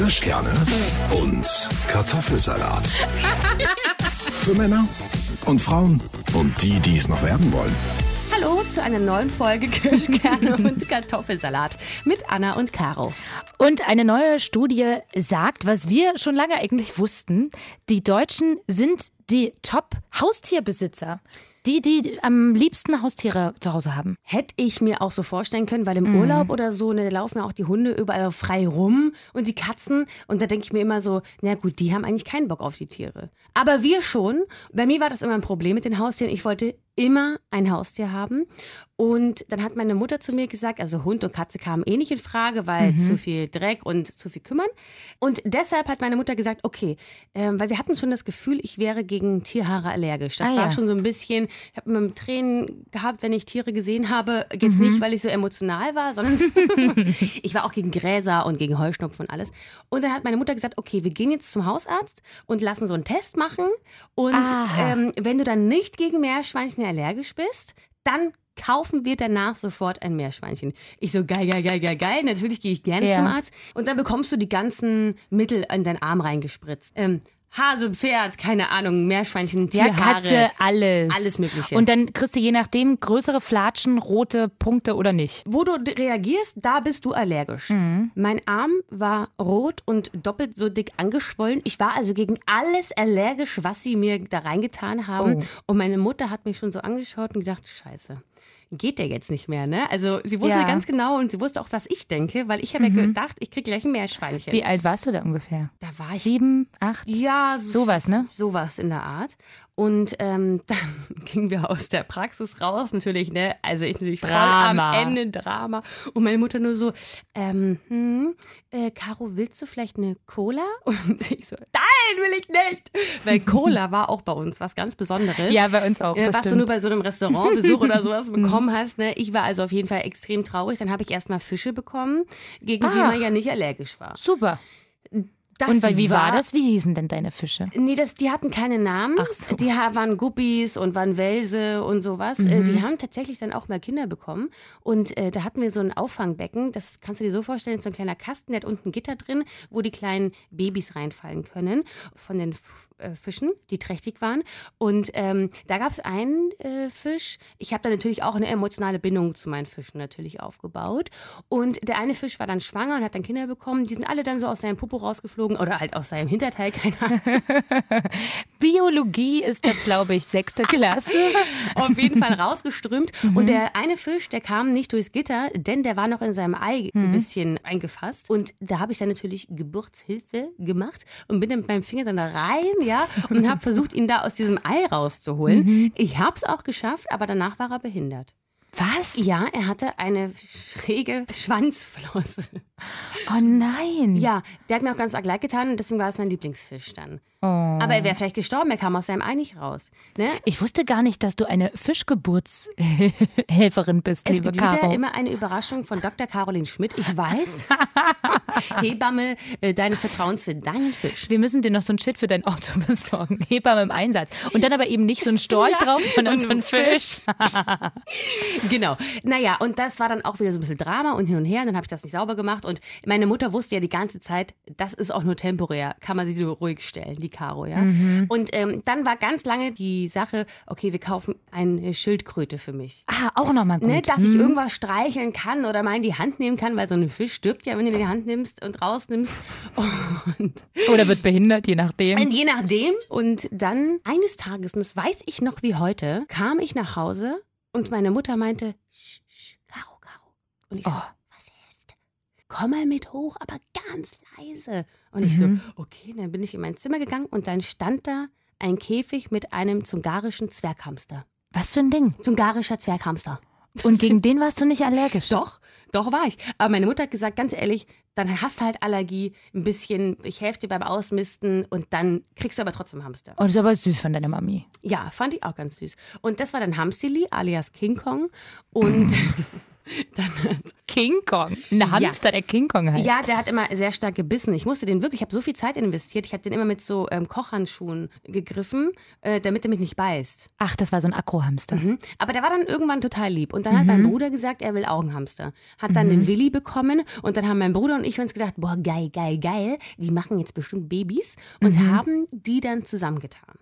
Kirschkerne und Kartoffelsalat. Für Männer und Frauen und die, die es noch werden wollen. Hallo zu einer neuen Folge Kirschkerne und Kartoffelsalat mit Anna und Caro. Und eine neue Studie sagt, was wir schon lange eigentlich wussten, die Deutschen sind die Top-Haustierbesitzer. Die, die am liebsten Haustiere zu Hause haben. Hätte ich mir auch so vorstellen können, weil im Urlaub oder so, ne, da laufen ja auch die Hunde überall frei rum und die Katzen. Und da denke ich mir immer so, na gut, die haben eigentlich keinen Bock auf die Tiere. Aber wir schon. Bei mir war das immer ein Problem mit den Haustieren. Ich wollte immer ein Haustier haben. Und dann hat meine Mutter zu mir gesagt, also Hund und Katze kamen eh nicht in Frage, weil zu viel Dreck und zu viel kümmern. Und deshalb hat meine Mutter gesagt, okay, ähm, weil wir hatten schon das Gefühl, ich wäre gegen Tierhaare allergisch. Das Ah, war ja. schon so ein bisschen, ich habe immer Tränen gehabt, wenn ich Tiere gesehen habe. Jetzt nicht, weil ich so emotional war, sondern ich war auch gegen Gräser und gegen Heuschnupfen und alles. Und dann hat meine Mutter gesagt, okay, wir gehen jetzt zum Hausarzt und lassen so einen Test machen. Und ähm, wenn du dann nicht gegen Meerschweinchen allergisch bist, dann kaufen wir danach sofort ein Meerschweinchen. Ich so, geil, geil, geil, geil, geil. Natürlich gehe ich gerne Ja. zum Arzt. Und dann bekommst du die ganzen Mittel in deinen Arm reingespritzt. Ähm, Hase, Pferd, keine Ahnung, Meerschweinchen, Ja, Tierhaare. Katze, alles. Alles Mögliche. Und dann kriegst du je nachdem größere Flatschen, rote Punkte oder nicht. Wo du reagierst, da bist du allergisch. Mhm. Mein Arm war rot und doppelt so dick angeschwollen. Ich war also gegen alles allergisch, was sie mir da reingetan haben. Oh. Und meine Mutter hat mich schon so angeschaut und gedacht, scheiße. Geht der jetzt nicht mehr, ne? Also sie wusste Ja. Mhm. ganz genau und sie wusste auch, was ich denke, weil ich habe ja gedacht, ich krieg gleich ein Meerschweinchen. Wie alt warst du da ungefähr? Da war ich Sieben, acht? ja, so- Sowas, ne? Sowas in der Art. Und ähm, dann gingen wir aus der Praxis raus, natürlich, ne? Also ich natürlich Drama. am Ende Drama. Und meine Mutter nur so, ähm, hm, äh, Caro, willst du vielleicht eine Cola? Und ich so, nein, will ich nicht. Weil Cola war auch bei uns was ganz Besonderes. Ja, bei uns auch. Äh, das was du stimmt. nur bei so einem Restaurantbesuch oder sowas bekommen hast. Ne? Ich war also auf jeden Fall extrem traurig. Dann habe ich erstmal Fische bekommen, gegen die Ach. man ja nicht allergisch war. Super. Das Und wie war das? Wie hießen denn deine Fische? Nee, das, die hatten keine Namen. Ach so. Die waren Guppies und waren Welse und sowas. Äh, Die haben tatsächlich dann auch mal Kinder bekommen. Und äh, da hatten wir so ein Auffangbecken. Das kannst du dir so vorstellen, so ein kleiner Kasten, der hat unten ein Gitter drin, wo die kleinen Babys reinfallen können von den F äh, Fischen, die trächtig waren. Und ähm, da gab es einen äh, Fisch. Ich habe da natürlich auch eine emotionale Bindung zu meinen Fischen natürlich aufgebaut. Und der eine Fisch war dann schwanger und hat dann Kinder bekommen. Die sind alle dann so aus seinem Popo rausgeflogen oder halt aus seinem Hinterteil, keine Ahnung. Biologie ist das, glaube ich, sechste Klasse. auf jeden Fall rausgeströmt. Und der eine Fisch, der kam nicht durchs Gitter, denn der war noch in seinem Ei ein bisschen eingefasst. Und da habe ich dann natürlich Geburtshilfe gemacht und bin dann mit meinem Finger dann da rein, ja, und habe versucht, ihn da aus diesem Ei rauszuholen. Ich habe es auch geschafft, aber danach war er behindert. Was? Ja, er hatte eine schräge Schwanzflosse. Oh nein. Ja, der hat mir auch ganz arg leid getan und deswegen war es mein Lieblingsfisch dann. Oh. Aber er wäre vielleicht gestorben, er kam aus seinem Ei nicht raus. Ne? Ich wusste gar nicht, dass du eine Fischgeburtshelferin bist, Es liebe gibt wieder Caro. immer eine Überraschung von Dr. Caroline Schmidt. Ich weiß. Hebamme äh, deines Vertrauens für deinen Fisch. Wir müssen dir noch so ein Shit für dein Auto besorgen. Hebamme im Einsatz. Und dann aber eben nicht so ein Storch Ja, drauf, sondern und so ein Fisch. Genau. Naja, und das war dann auch wieder so ein bisschen Drama und hin und her. Und dann habe ich das nicht sauber gemacht. Und meine Mutter wusste ja die ganze Zeit, das ist auch nur temporär. Kann man sie so ruhig stellen, die Caro, ja. Und ähm, dann war ganz lange die Sache, okay, wir kaufen eine Schildkröte für mich. Ah, auch nochmal gut. Ne, dass ich irgendwas streicheln kann oder mal in die Hand nehmen kann, weil so ein Fisch stirbt ja, wenn du in die Hand nimmst und rausnimmst. Und Oder wird behindert, je nachdem. Und je nachdem. Und dann eines Tages, und das weiß ich noch wie heute, kam ich nach Hause und meine Mutter meinte, Sch, sch, Caro, Caro. Und ich so, Oh. was ist? Komm mal mit hoch, aber ganz leise. Und ich Mhm. so, okay, dann bin ich in mein Zimmer gegangen und dann stand da ein Käfig mit einem zungarischen Zwerghamster. Was für ein Ding. Zungarischer Zwerghamster. Und gegen den warst du nicht allergisch? Doch, doch war ich. Aber meine Mutter hat gesagt, ganz ehrlich, dann hast du halt Allergie, ein bisschen, ich helfe dir beim Ausmisten und dann kriegst du aber trotzdem Hamster. Oh, das ist aber süß von deiner Mami. Ja, fand ich auch ganz süß. Und das war dann Hamstili alias King Kong. Und dann hat King Kong. Ein Hamster, der King Kong heißt. Ja, der hat immer sehr stark gebissen. Ich musste den wirklich, ich habe so viel Zeit investiert. Ich habe den immer mit so ähm, Kochhandschuhen gegriffen, äh, damit er mich nicht beißt. Ach, das war so ein Akrohamster. Mhm. Aber der war dann irgendwann total lieb. Und dann hat mein Bruder gesagt, er will Augenhamster. Hat dann den Willi bekommen. Und dann haben mein Bruder und ich uns gedacht, boah, geil, geil, geil. Die machen jetzt bestimmt Babys. Und haben die dann zusammengetan.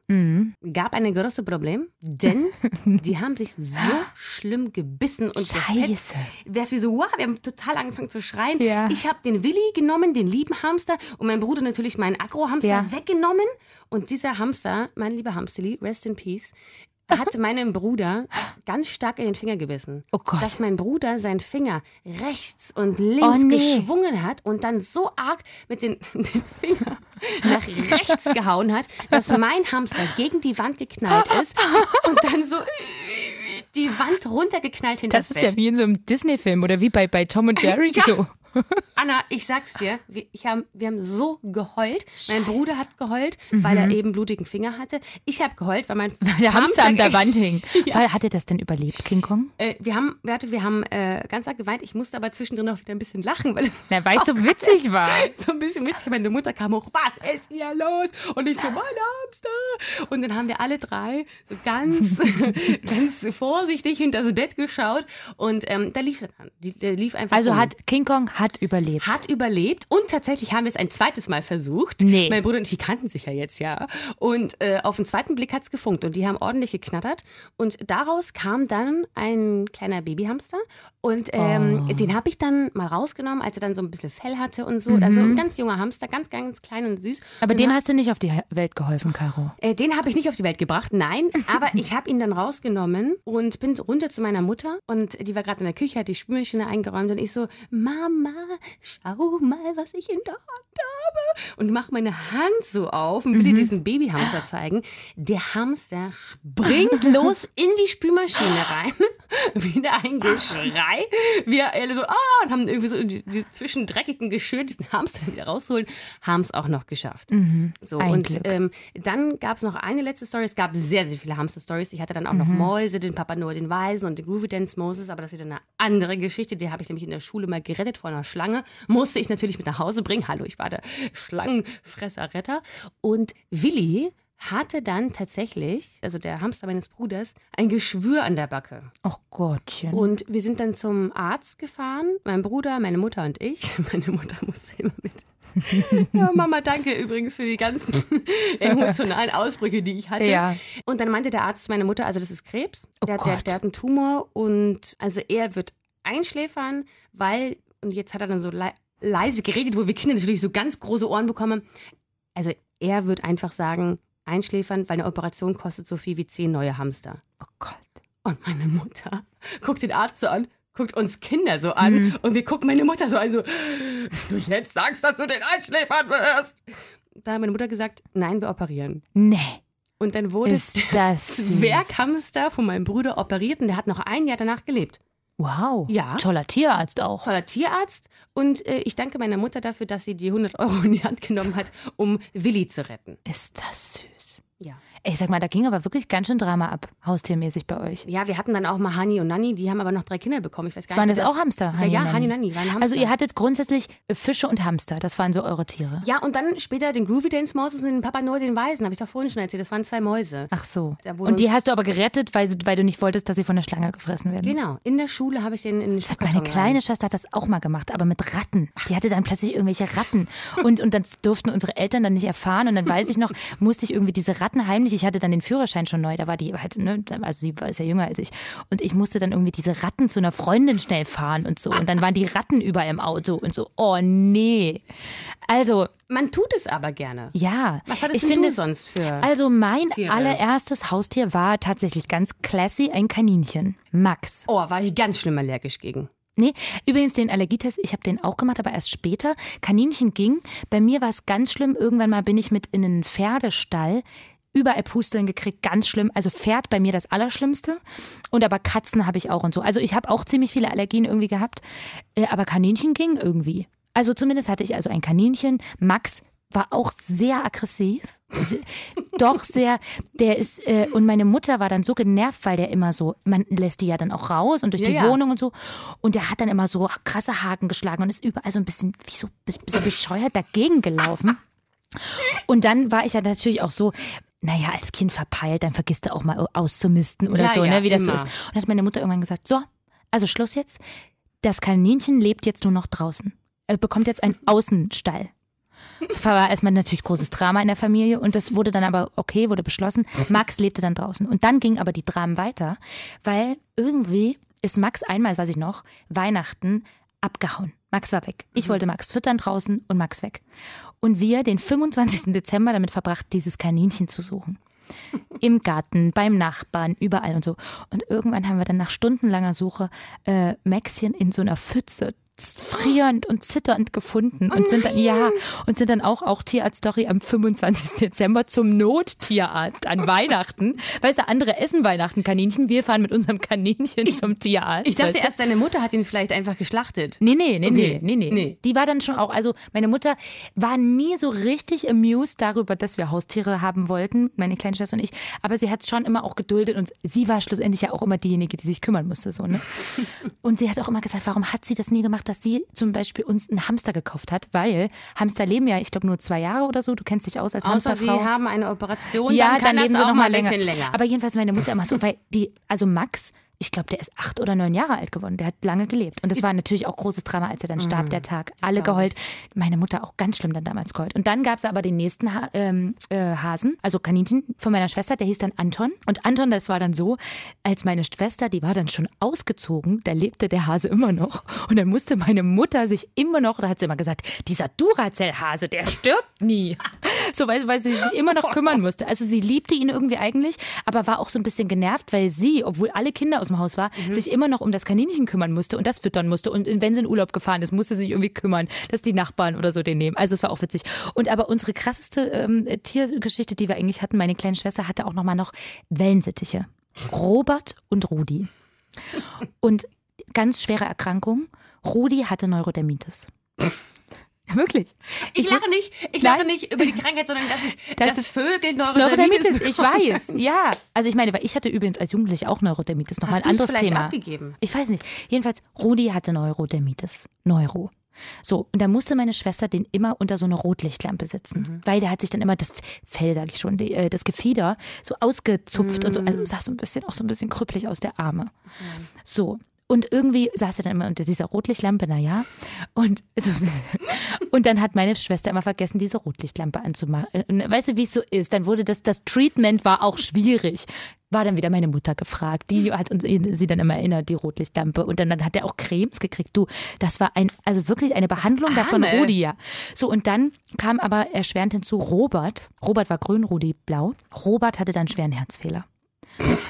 Gab ein großes Problem, denn die haben sich so schlimm gebissen und gefetzt. Scheiße. Wär's wie so, wow, wir haben total angefangen zu schreien. Ja. Ich habe den Willi genommen, den lieben Hamster, und mein Bruder natürlich meinen Akro-Hamster Ja. weggenommen. Und dieser Hamster, mein lieber Hamsterli, rest in peace, hat meinem Bruder ganz stark in den Finger gebissen. Oh Gott. Dass mein Bruder seinen Finger rechts und links Oh nee. geschwungen hat und dann so arg mit den, den Finger nach rechts gehauen hat, dass mein Hamster gegen die Wand geknallt ist und dann so die Wand runtergeknallt hinter Das ist ja wie in so einem Disney-Film oder wie bei, bei Tom und Jerry. Ja. So. Anna, ich sag's dir, wir, ich hab, wir haben so geheult. Mein Bruder hat geheult, weil er eben blutigen Finger hatte. Ich habe geheult, weil mein Mhm. Der Hamster an der Wand hing. Weil, hat er das denn überlebt, King Kong? Äh, wir haben, warte, wir haben äh, ganz arg geweint. Ich musste aber zwischendrin auch wieder ein bisschen lachen, weil es Na, weil es so witzig war. so ein bisschen witzig. Meine Mutter kam hoch, was ist hier los? Und ich so, mein Hamster. Und dann haben wir alle drei so ganz, ganz vorsichtig hinter das Bett geschaut. Und ähm, da lief dann. Die, lief einfach Also rum. hat King Kong hat überlebt. hat überlebt und tatsächlich haben wir es ein zweites Mal versucht. Nee. Mein Bruder und ich, die kannten sich ja jetzt, ja. Und äh, auf den zweiten Blick hat es gefunkt und die haben ordentlich geknattert. Und daraus kam dann ein kleiner Babyhamster und ähm, Oh. den habe ich dann mal rausgenommen, als er dann so ein bisschen Fell hatte und so. Also ein ganz junger Hamster, ganz, ganz klein und süß. Mhm. Aber und dem hast du nicht auf die Welt geholfen, Caro. äh, den habe ich nicht auf die Welt gebracht, nein, aber ich habe ihn dann rausgenommen und bin runter zu meiner Mutter und die war gerade in der Küche, hat die Spülmaschine eingeräumt und ich so, Mama, schau mal, was ich in der Hand habe. Und mache meine Hand so auf und will Mhm. dir diesen Babyhamster zeigen. Der Hamster springt los in die Spülmaschine rein. Wieder ein Geschrei. Wir alle so, ah, und haben irgendwie so die, die zwischen dreckigen Geschirr diesen Hamster wieder rausholen. Haben es auch noch geschafft. So, Ein und ähm, dann gab es noch eine letzte Story. Es gab sehr, sehr viele Hamster-Stories. Ich hatte dann auch noch Mäuse, den Papa Noah, den Weisen und den Groovy Dance Moses, aber das ist wieder eine andere Geschichte. Die habe ich nämlich in der Schule mal gerettet vor einer Schlange. Musste ich natürlich mit nach Hause bringen. Hallo, ich war der Schlangenfresser-Retter. Und Willi hatte dann tatsächlich, also der Hamster meines Bruders, ein Geschwür an der Backe. Oh Gottchen. Und wir sind dann zum Arzt gefahren, mein Bruder, meine Mutter und ich. Meine Mutter musste immer mit. Ja, Mama, danke übrigens für die ganzen emotionalen Ausbrüche, die ich hatte. Ja. Und dann meinte der Arzt zu meiner Mutter, also das ist Krebs. Oh der, der, Gott. der hat einen Tumor und also er wird einschläfern, weil, und jetzt hat er dann so lei- leise geredet, wo wir Kinder natürlich so ganz große Ohren bekommen. Also er wird einfach sagen, einschläfern, weil eine Operation kostet so viel wie zehn neue Hamster. oh Gott. Und meine Mutter guckt den Arzt so an, guckt uns Kinder so an Mhm. und wir gucken meine Mutter so an, so, du jetzt sagst, dass du den einschläfern wirst. Da hat meine Mutter gesagt, nein, wir operieren. Nee. Und dann wurde Ist der das. Zwerghamster von meinem Bruder operiert und der hat noch ein Jahr danach gelebt. Wow. Ja. Toller Tierarzt auch. Toller Tierarzt und äh, ich danke meiner Mutter dafür, dass sie die 100 Euro in die Hand genommen hat, um Willi zu retten. Ist das süß. Ja. Ey, sag mal, da ging aber wirklich ganz schön Drama ab, haustiermäßig bei euch. Ja, wir hatten dann auch mal Hani und Nanni, die haben aber noch drei Kinder bekommen. Ich weiß gar Waren nicht. das auch Hamster? Ja, Hani ja? Hani und Nanni waren Hamster. Also ihr hattet grundsätzlich äh, Fische und Hamster, das waren so eure Tiere. Ja, und dann später den Groovy Dance Moses und den Papa Noah den Weisen, habe ich doch vorhin schon erzählt. Das waren zwei Mäuse. Ach so. Und die hast du aber gerettet, weil, weil du nicht wolltest, dass sie von der Schlange gefressen werden. Genau. In der Schule habe ich den in den Das hat meine kleine Schwester hat das auch mal gemacht, aber mit Ratten. Die hatte dann plötzlich irgendwelche Ratten. Und, und das durften unsere Eltern dann nicht erfahren. Und dann weiß ich noch, musste ich irgendwie diese Ratten heimlich, ich hatte dann den Führerschein schon neu, da war die halt, ne, also sie war ist ja jünger als ich. Und ich musste dann irgendwie diese Ratten zu einer Freundin schnell fahren und so. Und dann waren die Ratten überall im Auto und so. Oh nee. Also, Man tut es aber gerne. ja. Was hattest ich denn finde, du sonst für? Also mein Tiere? allererstes Haustier war tatsächlich ganz classy, ein Kaninchen. Max. oh, war ich ganz schlimm allergisch gegen. Nee, übrigens den Allergietest, ich habe den auch gemacht, aber erst später. Kaninchen ging. Bei mir war es ganz schlimm. Irgendwann mal bin ich mit in einen Pferdestall. Überall Pusteln gekriegt, ganz schlimm. Also Pferd bei mir das Allerschlimmste. Und aber Katzen habe ich auch und so. Also ich habe auch ziemlich viele Allergien irgendwie gehabt. Äh, Aber Kaninchen ging irgendwie. Also zumindest hatte ich also ein Kaninchen. Max war auch sehr aggressiv. Doch sehr, der ist, äh, und meine Mutter war dann so genervt, weil der immer so, man lässt die ja dann auch raus und durch Ja, die ja. Wohnung und so. Und der hat dann immer so krasse Haken geschlagen und ist überall so ein bisschen, wie so, so bescheuert dagegen gelaufen. Und dann war ich ja natürlich auch so, naja, als Kind verpeilt, dann vergisst du auch mal auszumisten oder Ja, so, ja, ne, wie das immer. so ist. Und dann hat meine Mutter irgendwann gesagt, so, also Schluss jetzt. Das Kaninchen lebt jetzt nur noch draußen. Er bekommt jetzt einen Außenstall. Das war erstmal natürlich großes Drama in der Familie und das wurde dann aber okay, wurde beschlossen. Max lebte dann draußen. Und dann ging aber die Dramen weiter, weil irgendwie ist Max einmal, das weiß ich noch, Weihnachten abgehauen. Max war weg. Ich wollte Max füttern draußen und Max weg. Und wir den 25. Dezember damit verbracht, dieses Kaninchen zu suchen. Im Garten, beim Nachbarn, überall und so. Und irgendwann haben wir dann nach stundenlanger Suche äh, Maxchen in so einer Pfütze frierend und zitternd gefunden und sind dann ja und sind dann auch auch Tierarzt-Story am 25. Dezember zum Nottierarzt an Weihnachten. Weißt du, andere essen Weihnachten Kaninchen, wir fahren mit unserem Kaninchen zum Tierarzt. Ich dachte weißt du? erst, deine Mutter hat ihn vielleicht einfach geschlachtet. Nee, nee, nee, Okay. nee, nee, nee, Nee. Die war dann schon auch, also meine Mutter war nie so richtig amused darüber, dass wir Haustiere haben wollten, meine kleine Schwester und ich. Aber sie hat es schon immer auch geduldet und sie war schlussendlich ja auch immer diejenige, die sich kümmern musste, so, ne? Und sie hat auch immer gesagt, warum hat sie das nie gemacht, dass sie zum Beispiel uns einen Hamster gekauft hat, weil Hamster leben ja, ich glaube, nur zwei Jahre oder so. Du kennst dich aus als Außer sie Hamsterfrau. haben eine Operation, ja, dann kann leben das sie auch noch mal ein länger. bisschen länger. Aber jedenfalls meine Mutter immer so, weil die, also Max, ich glaube, der ist acht oder neun Jahre alt geworden. Der hat lange gelebt. Und das war natürlich auch großes Drama, als er dann starb, der Tag. Alle geheult. Meine Mutter auch ganz schlimm dann damals geheult. Und dann gab es aber den nächsten ha ähm, äh, Hasen, also Kaninchen von meiner Schwester, der hieß dann Anton. Und Anton, das war dann so, als meine Schwester, die war dann schon ausgezogen, da lebte der Hase immer noch. Und dann musste meine Mutter sich immer noch, da hat sie immer gesagt, dieser Duracell-Hase, der stirbt nie. So, weil, weil sie sich immer noch kümmern musste. Also sie liebte ihn irgendwie eigentlich, aber war auch so ein bisschen genervt, weil sie, obwohl alle Kinder aus dem Haus waren, sich immer noch um das Kaninchen kümmern musste und das füttern musste. Und wenn sie in Urlaub gefahren ist, musste sie sich irgendwie kümmern, dass die Nachbarn oder so den nehmen. Also es war auch witzig. Und aber unsere krasseste ähm, Tiergeschichte, die wir eigentlich hatten, meine kleine Schwester hatte auch nochmal noch Wellensittiche. Robert und Rudi. Und ganz schwere Erkrankung. Rudi hatte Neurodermitis. Wirklich. ich lache nicht, ich lache nicht über die Krankheit, sondern dass ich Das das, ist- Vögel Neurodermitis, Neurodermitis ich weiß, ja. Also ich meine, weil ich hatte übrigens als Jugendliche auch Neurodermitis, nochmal ein Hast du's anderes vielleicht Thema. abgegeben? Ich weiß nicht. Jedenfalls, Rudi hatte Neurodermitis. Neuro. So, und da musste meine Schwester den immer unter so eine Rotlichtlampe setzen. Mhm. Weil der hat sich dann immer das Fell, sag ich schon, die, äh, das Gefieder so ausgezupft und so. Also sah so ein bisschen, auch so ein bisschen krüppelig aus der Arme. So. Und irgendwie saß er dann immer unter dieser Rotlichtlampe, naja. Und, so, und dann hat meine Schwester immer vergessen, diese Rotlichtlampe anzumachen. Und Weißt du, wie es so ist? Dann wurde das, das Treatment war auch schwierig. War dann wieder meine Mutter gefragt. Die hat uns, sie dann immer erinnert, die Rotlichtlampe. Und dann, dann hat er auch Cremes gekriegt. Du, das war ein, also wirklich eine Behandlung davon. Rudi, ja. So, und dann kam aber erschwerend hinzu Robert. Robert war grün, Rudi blau. Robert hatte dann schweren Herzfehler.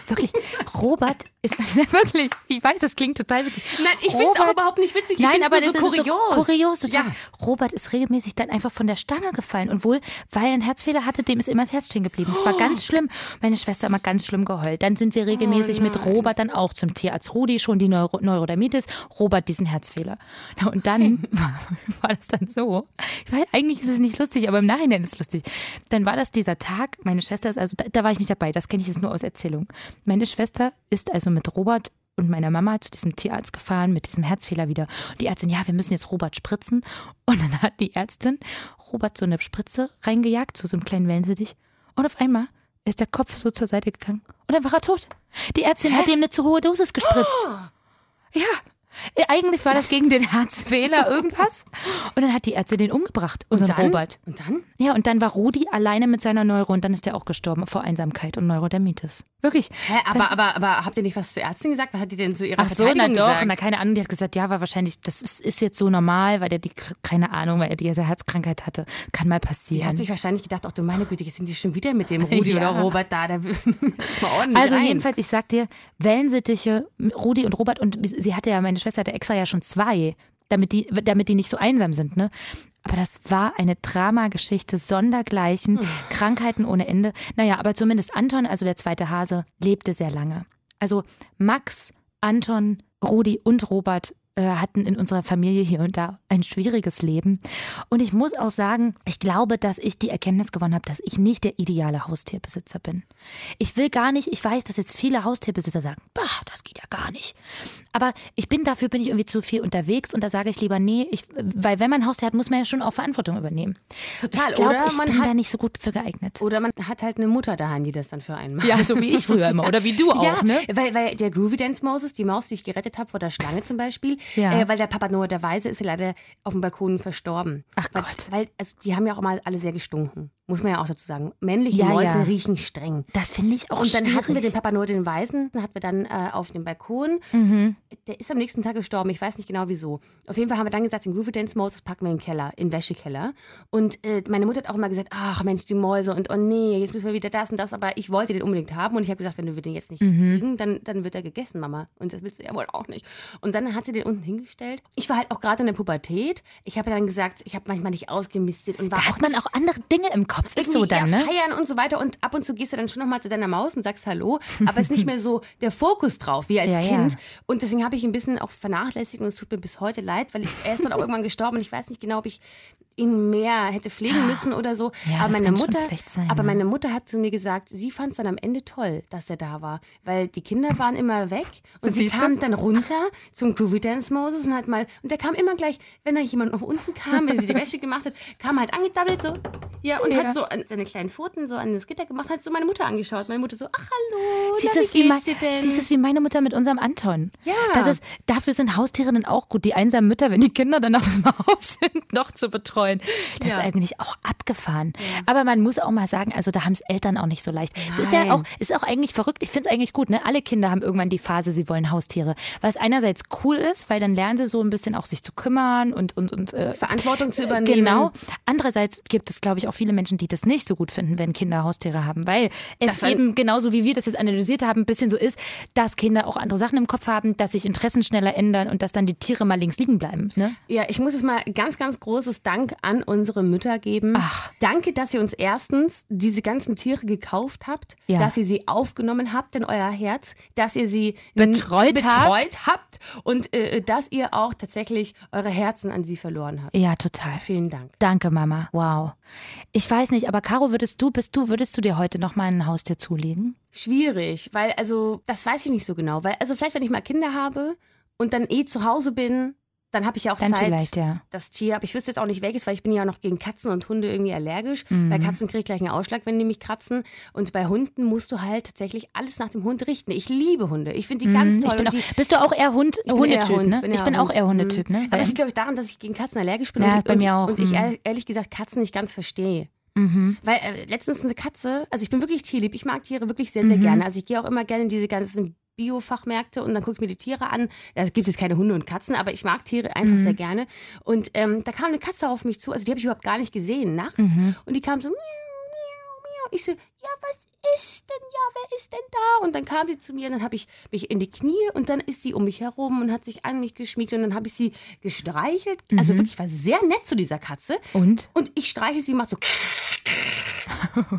Wirklich, Robert ist wirklich, ich weiß, das klingt total witzig. Nein, ich finde es auch überhaupt nicht witzig. Ich Nein, aber das so ist kurios. so kurios. Total. Ja. Robert ist regelmäßig dann einfach von der Stange gefallen und wohl, weil er einen Herzfehler hatte, dem ist immer das Herz stehen geblieben. Es war Oh. ganz schlimm. Meine Schwester hat immer ganz schlimm geheult. Dann sind wir regelmäßig mit Robert dann auch zum Tierarzt. Rudi schon die Neuro Neurodermitis, Robert diesen Herzfehler. Und dann war, war das dann so. Ich weiß, eigentlich ist es nicht lustig, aber im Nachhinein ist es lustig. Dann war das dieser Tag. Meine Schwester ist also, da, da war ich nicht dabei. Das kenne ich jetzt nur aus Erzählung. Meine Schwester ist also mit Robert und meiner Mama zu diesem Tierarzt gefahren mit diesem Herzfehler wieder. Und die Ärztin, ja, wir müssen jetzt Robert spritzen. Und dann hat die Ärztin Robert so eine Spritze reingejagt, zu so einem kleinen Wellensittich. Und auf einmal ist der Kopf so zur Seite gegangen. Und dann war er tot. Die Ärztin hat ihm eine zu hohe Dosis gespritzt. Ja. Eigentlich war das gegen den Herzfehler irgendwas. Und dann hat die Ärztin den umgebracht, unseren Dann? Robert. Und dann? Ja, und dann war Rudi alleine mit seiner Neuro und dann ist er auch gestorben vor Einsamkeit und Neurodermitis. Wirklich. Hä, aber, aber, aber habt ihr nicht was zur Ärztin gesagt? Was hat die denn zu ihrer Ach so, na doch, gesagt? na keine Ahnung, die hat gesagt, ja, war wahrscheinlich, das ist, ist jetzt so normal, weil der die, keine Ahnung, weil er diese Herzkrankheit hatte. Kann mal Die passieren. hat sich wahrscheinlich gedacht, ach du meine Güte, jetzt sind die schon wieder mit dem Rudi Ja. oder Robert da, jetzt mal ordentlich Also rein. jedenfalls, ich sag dir, Wellensittiche, Rudi und Robert und sie hatte ja, meine Schwester hatte extra ja schon zwei, damit die, damit die nicht so einsam sind, ne? Aber das war eine Dramageschichte sondergleichen, Krankheiten ohne Ende. Naja, aber zumindest Anton, also der zweite Hase, lebte sehr lange. Also Max, Anton, Rudi und Robert äh, hatten in unserer Familie hier und da ein schwieriges Leben. Und ich muss auch sagen, ich glaube, dass ich die Erkenntnis gewonnen habe, dass ich nicht der ideale Haustierbesitzer bin. Ich will gar nicht, ich weiß, dass jetzt viele Haustierbesitzer sagen, bah, das geht ja gar nicht. Aber ich bin dafür, bin ich irgendwie zu viel unterwegs und da sage ich lieber, nee, ich, weil wenn man ein Haustier hat, muss man ja schon auch Verantwortung übernehmen. Total, Ich glaube, oder ich man bin hat- da nicht so gut für geeignet. Oder man hat halt eine Mutter daheim, die das dann für einen macht. Ja, so wie ich früher immer. Oder wie du auch, ja, ne? weil, weil der Groovy Dance Moses, die Maus, die ich gerettet habe vor der Schlange zum Beispiel, Ja. äh, weil der Papa Noah der Weise ist ja leider auf dem Balkon verstorben. Ach weil, Gott. Weil, also die haben ja auch mal alle sehr gestunken, muss man ja auch dazu sagen. Männliche Ja, Mäuse ja. riechen streng. Das finde ich auch Und dann hatten wir schwierig. den Papa Noah den Weisen, den hatten wir dann äh, auf dem Balkon. Mhm. Der ist am nächsten Tag gestorben, ich weiß nicht genau wieso. Auf jeden Fall haben wir dann gesagt, den Groovy Dance Moses packen wir in den Keller, in den Wäschekeller. Und äh, meine Mutter hat auch immer gesagt, ach Mensch, die Mäuse und oh nee, jetzt müssen wir wieder das und das. Aber ich wollte den unbedingt haben und ich habe gesagt, wenn wir den jetzt nicht Mhm. kriegen, dann, dann wird er gegessen, Mama. Und das willst du ja wohl auch nicht. Und dann hat sie den unten hingestellt. Ich war halt auch gerade in der Pubertät. Ich habe dann gesagt, ich habe manchmal nicht ausgemistet und war Da auch hat man auch andere Dinge im Kopf. Ist so dann, ne? feiern und so weiter. Und ab und zu gehst du dann schon nochmal zu deiner Maus und sagst Hallo. Aber es ist nicht mehr so der Fokus drauf, wie als Ja, ja. Kind. Und deswegen habe ich ihn ein bisschen auch vernachlässigt und es tut mir bis heute leid, weil ich, er ist dann auch irgendwann gestorben und ich weiß nicht genau, ob ich ihn mehr hätte pflegen müssen oder so. Ja, aber das meine Mutter, sein, aber ne? meine Mutter hat zu mir gesagt, sie fand es dann am Ende toll, dass er da war, weil die Kinder waren immer weg und sie du? kam dann runter zum Groovy Dance Moses und hat mal und der kam immer gleich, wenn da jemand nach unten kam, wenn sie die Wäsche gemacht hat, kam halt angedabbelt so, ja und Ja. hat so seine kleinen Pfoten so an das Gitter gemacht, hat so meine Mutter angeschaut, meine Mutter so, ach hallo, Siehst du wie mein, siehst du es wie meine Mutter mit unserem Anton? Ja. Das ist, dafür sind Haustiere dann auch gut, die einsamen Mütter, wenn die Kinder dann aus dem Haus sind, noch zu betreuen. Das Ja. ist eigentlich auch abgefahren. Aber man muss auch mal sagen, also da haben es Eltern auch nicht so leicht. Es ist ja Nein. auch, ist auch eigentlich verrückt. Ich finde es eigentlich gut, ne? Alle Kinder haben irgendwann die Phase, sie wollen Haustiere. Was einerseits cool ist, weil dann lernen sie so ein bisschen auch sich zu kümmern und, und, und äh, Verantwortung zu übernehmen. Genau. Andererseits gibt es, glaube ich, auch viele Menschen, die das nicht so gut finden, wenn Kinder Haustiere haben, weil es Das eben genauso wie wir das jetzt analysiert haben, ein bisschen so ist, dass Kinder auch andere Sachen im Kopf haben, dass sich Interessen schneller ändern und dass dann die Tiere mal links liegen bleiben. Ne? Ja, ich muss es mal ganz, ganz großes Dank an unsere Mütter geben. Ach. Danke, dass ihr uns erstens diese ganzen Tiere gekauft habt, Ja. dass ihr sie aufgenommen habt in euer Herz, dass ihr sie Betreut betreut habt und äh, dass ihr auch tatsächlich eure Herzen an sie verloren habt. Ja, total. Vielen Dank. Danke, Mama. Wow. Ich weiß nicht, aber Caro, würdest du, bist du, würdest du dir heute noch mal ein Haustier zulegen? Schwierig, weil also das weiß ich nicht so genau, weil also vielleicht wenn ich mal Kinder habe und dann eh zu Hause bin, dann habe ich ja auch Dann Zeit, ja. das Tier, aber ich wüsste jetzt auch nicht welches, weil ich bin ja auch noch gegen Katzen und Hunde irgendwie allergisch. Mhm. Bei Katzen kriege ich gleich einen Ausschlag, wenn die mich kratzen. Und bei Hunden musst du halt tatsächlich alles nach dem Hund richten. Ich liebe Hunde. Ich finde die ganz Mhm. toll. Bin und auch, die, bist du auch eher Hund, ich Hundetyp, Hund, ne? bin ich bin auch Hund. eher Mhm. Hundetyp, ne? Aber das liegt, glaube ich, daran, dass ich gegen Katzen allergisch bin Ja, und, bei und, mir auch, und ich mhm. ehr- ehrlich gesagt Katzen nicht ganz verstehe. Mhm. Weil äh, letztens eine Katze, also ich bin wirklich tierlieb, ich mag Tiere wirklich sehr, sehr Mhm. gerne. Also ich gehe auch immer gerne in diese ganzen Biofachmärkte und dann gucke ich mir die Tiere an. Da gibt es keine Hunde und Katzen, aber ich mag Tiere einfach Mhm. sehr gerne. Und ähm, da kam eine Katze auf mich zu, also die habe ich überhaupt gar nicht gesehen nachts. Mhm. Und die kam so, miau. Ich so, ja, was ist denn, ja, wer ist denn da? Und dann kam sie zu mir und dann habe ich mich in die Knie und dann ist sie um mich herum und hat sich an mich geschmiegt und dann habe ich sie gestreichelt. Also Mhm. wirklich, ich war sehr nett zu dieser Katze. Und? Und ich streiche sie, macht so.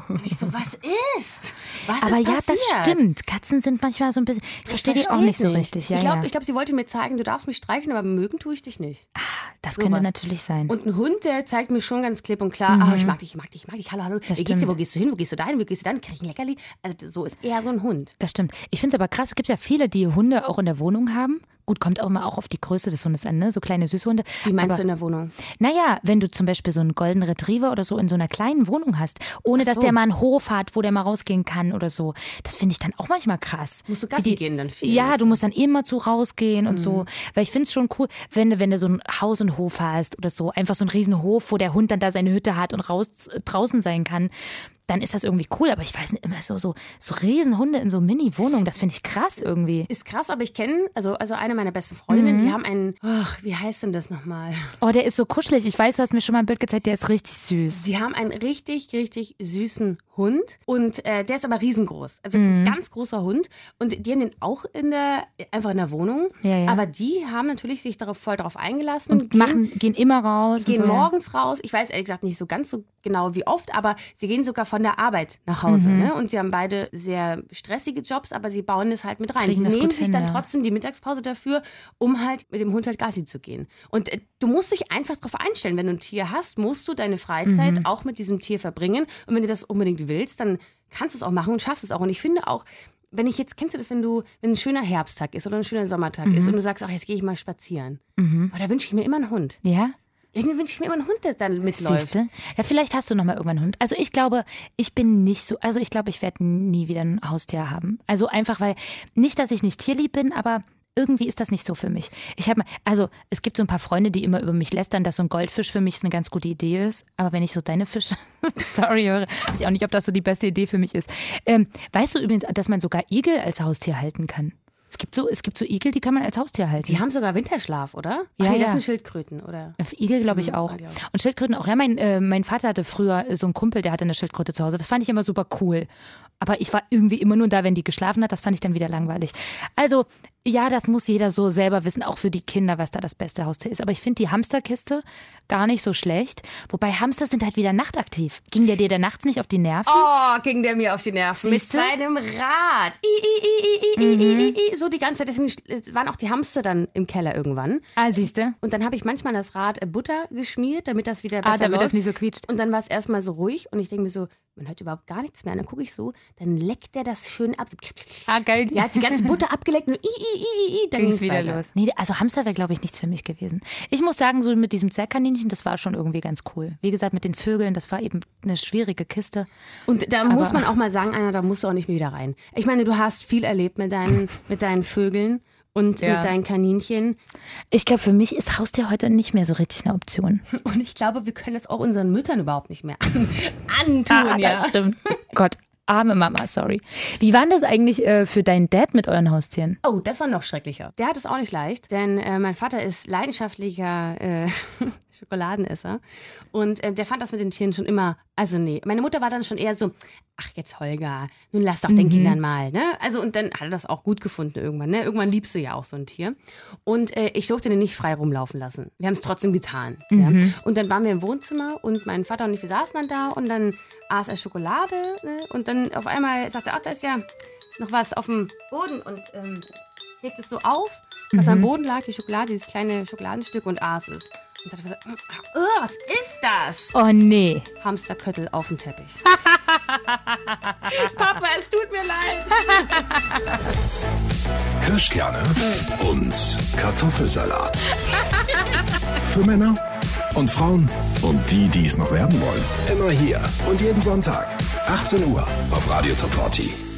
Und ich so, was ist? Was Aber ist ja, das stimmt. Katzen sind manchmal so ein bisschen. Ich verstehe die auch nicht so richtig. Ja, ich glaube, ja. ich glaub, sie wollte mir zeigen, du darfst mich streichen, aber mögen tue ich dich nicht. Das könnte sowas. natürlich sein. Und ein Hund, der zeigt mir schon ganz klipp und klar, ah, ich mag dich, ich mag dich, ich mag dich, hallo, hallo. Wie geht's dir, Mhm. wo gehst du hin, wo gehst du dahin, wo gehst du dann, krieg ich ein Leckerli? Also so ist eher so ein Hund. Das stimmt. Ich finde es aber krass, es gibt ja viele, die Hunde auch in der Wohnung haben. Gut, kommt auch immer auch auf die Größe des Hundes an, ne? So kleine Süßhunde. Wie meinst aber, du in der Wohnung? Naja, wenn du zum Beispiel so einen Golden Retriever oder so in so einer kleinen Wohnung hast, ohne Ach dass so. der mal einen Hof hat, wo der mal rausgehen kann oder so. Das finde ich dann auch manchmal krass. Musst du Gassi die- gehen dann viel. Ja, und du musst dann immer zu rausgehen und Mhm. so. Weil ich finde es schon cool, wenn du, wenn du so ein Haus und Hof hast oder so, einfach so einen riesen Hof, wo der Hund dann da seine Hütte hat und raus äh, draußen sein kann, dann ist das irgendwie cool. Aber ich weiß nicht, immer so, so, so Riesenhunde in so Mini-Wohnungen, das finde ich krass irgendwie. Ist krass, aber ich kenne, also, also eine meiner besten Freundinnen, Mhm. die haben einen, ach, wie heißt denn das nochmal? Oh, der ist so kuschelig. Ich weiß, du hast mir schon mal ein Bild gezeigt, der ist richtig süß. Sie haben einen richtig, richtig süßen Hund und äh, der ist aber riesengroß. Also Mhm. ein ganz großer Hund. Und die haben den auch in der, einfach in der Wohnung. Ja, ja. Aber die haben natürlich sich darauf voll darauf eingelassen. Und machen, gehen immer raus. gehen so, ja. morgens raus. Ich weiß ehrlich gesagt nicht so ganz so genau wie oft, aber sie gehen sogar von der Arbeit nach Hause. Mhm. Ne? Und sie haben beide sehr stressige Jobs, aber sie bauen es halt mit rein. Kriegen sie nehmen sich hin, dann ja. trotzdem die Mittagspause dafür, um halt mit dem Hund halt Gassi zu gehen. Und äh, du musst dich einfach darauf einstellen, wenn du ein Tier hast, musst du deine Freizeit Mhm. auch mit diesem Tier verbringen. Und wenn du das unbedingt willst, dann kannst du es auch machen und schaffst es auch. Und ich finde auch, wenn ich jetzt, kennst du das, wenn du, wenn ein schöner Herbsttag ist oder ein schöner Sommertag Mhm. ist und du sagst, ach, jetzt gehe ich mal spazieren. Aber da wünsche ich mir immer einen Hund. Ja? Irgendwie wünsche ich mir immer einen Hund, der dann mitläuft. Siehste? Ja, vielleicht hast du noch mal irgendwann einen Hund. Also ich glaube, ich bin nicht so, also ich glaube, ich werde nie wieder ein Haustier haben. Also einfach, weil, nicht, dass ich nicht tierlieb bin, aber irgendwie ist das nicht so für mich. Ich habe, also es gibt so ein paar Freunde, die immer über mich lästern, dass so ein Goldfisch für mich eine ganz gute Idee ist. Aber wenn ich so deine Fisch-Story höre, weiß ich auch nicht, ob das so die beste Idee für mich ist. Ähm, weißt du übrigens, dass man sogar Igel als Haustier halten kann? Es gibt so, es gibt so Igel, die kann man als Haustier halten. Die haben sogar Winterschlaf, oder? Ach Ja, das ja. sind Schildkröten, oder? Igel glaube ich auch. ah, auch. Und Schildkröten auch. Ja, mein, äh, mein Vater hatte früher so einen Kumpel, der hatte eine Schildkröte zu Hause. Das fand ich immer super cool. Aber ich war irgendwie immer nur da, wenn die geschlafen hat. Das fand ich dann wieder langweilig. Also, ja, das muss jeder so selber wissen, auch für die Kinder, was da das beste Haustier ist. Aber ich finde die Hamsterkiste gar nicht so schlecht. Wobei Hamster sind halt wieder nachtaktiv. Ging der dir der nachts nicht auf die Nerven? Oh, ging der mir auf die Nerven. Siehste? Mit seinem Rad. I, I, I, I. So die ganze Zeit. Deswegen äh, waren auch die Hamster dann im Keller irgendwann. Ah, siehste. Und dann habe ich manchmal das Rad äh, Butter geschmiert, damit das wieder besser Ah, damit läuft. das nicht so quietscht. Und dann war es erstmal so ruhig und ich denke mir so, man hört überhaupt gar nichts mehr. Und dann gucke ich so, dann leckt der das schön ab. Ah, geil. Er hat die ganze Butter abgeleckt und i, i, i, i, i. Dann ging es wieder los. Nee, also Hamster wäre, glaube ich, nichts für mich gewesen. Ich muss sagen, so mit diesem Zwergkaninchen, das war schon irgendwie ganz cool. Wie gesagt, mit den Vögeln, das war eben eine schwierige Kiste. Und da muss man auch mal sagen, Anna, da musst du auch nicht mehr wieder rein. Ich meine, du hast viel erlebt mit deinen, mit deinen Vögeln und Ja. mit deinen Kaninchen. Ich glaube, für mich ist Haustier heute nicht mehr so richtig eine Option. Und ich glaube, wir können das auch unseren Müttern überhaupt nicht mehr an, antun. ja. Ah, das stimmt. Gott, arme Mama, sorry. Wie war denn das eigentlich äh, für deinen Dad mit euren Haustieren? Oh, das war noch schrecklicher. Der hat es auch nicht leicht, denn äh, mein Vater ist leidenschaftlicher äh, Schokoladenesser und äh, der fand das mit den Tieren schon immer, also nee. Meine Mutter war dann schon eher so, ach jetzt Holger, nun lass doch den Kindern mal, ne? Also und dann hat er das auch gut gefunden irgendwann, ne? Irgendwann liebst du ja auch so ein Tier. Und äh, ich durfte den nicht frei rumlaufen lassen. Wir haben es trotzdem getan. Ja? Und dann waren wir im Wohnzimmer und mein Vater und ich, wir saßen dann da und dann aß er Schokolade ne? und dann auf einmal sagte er, ach, da ist ja noch was auf dem Boden und ähm, hebt es so auf, was am Boden lag, die Schokolade, dieses kleine Schokoladenstück und aß es. Und sagte, was, uh, was ist das? Oh nee. Hamsterköttel auf dem Teppich. Papa, es tut mir leid. Kirschkerne und Kartoffelsalat. Für Männer und Frauen und die, die es noch werden wollen. Immer hier und jeden Sonntag. 18 Uhr auf Radio Top 40.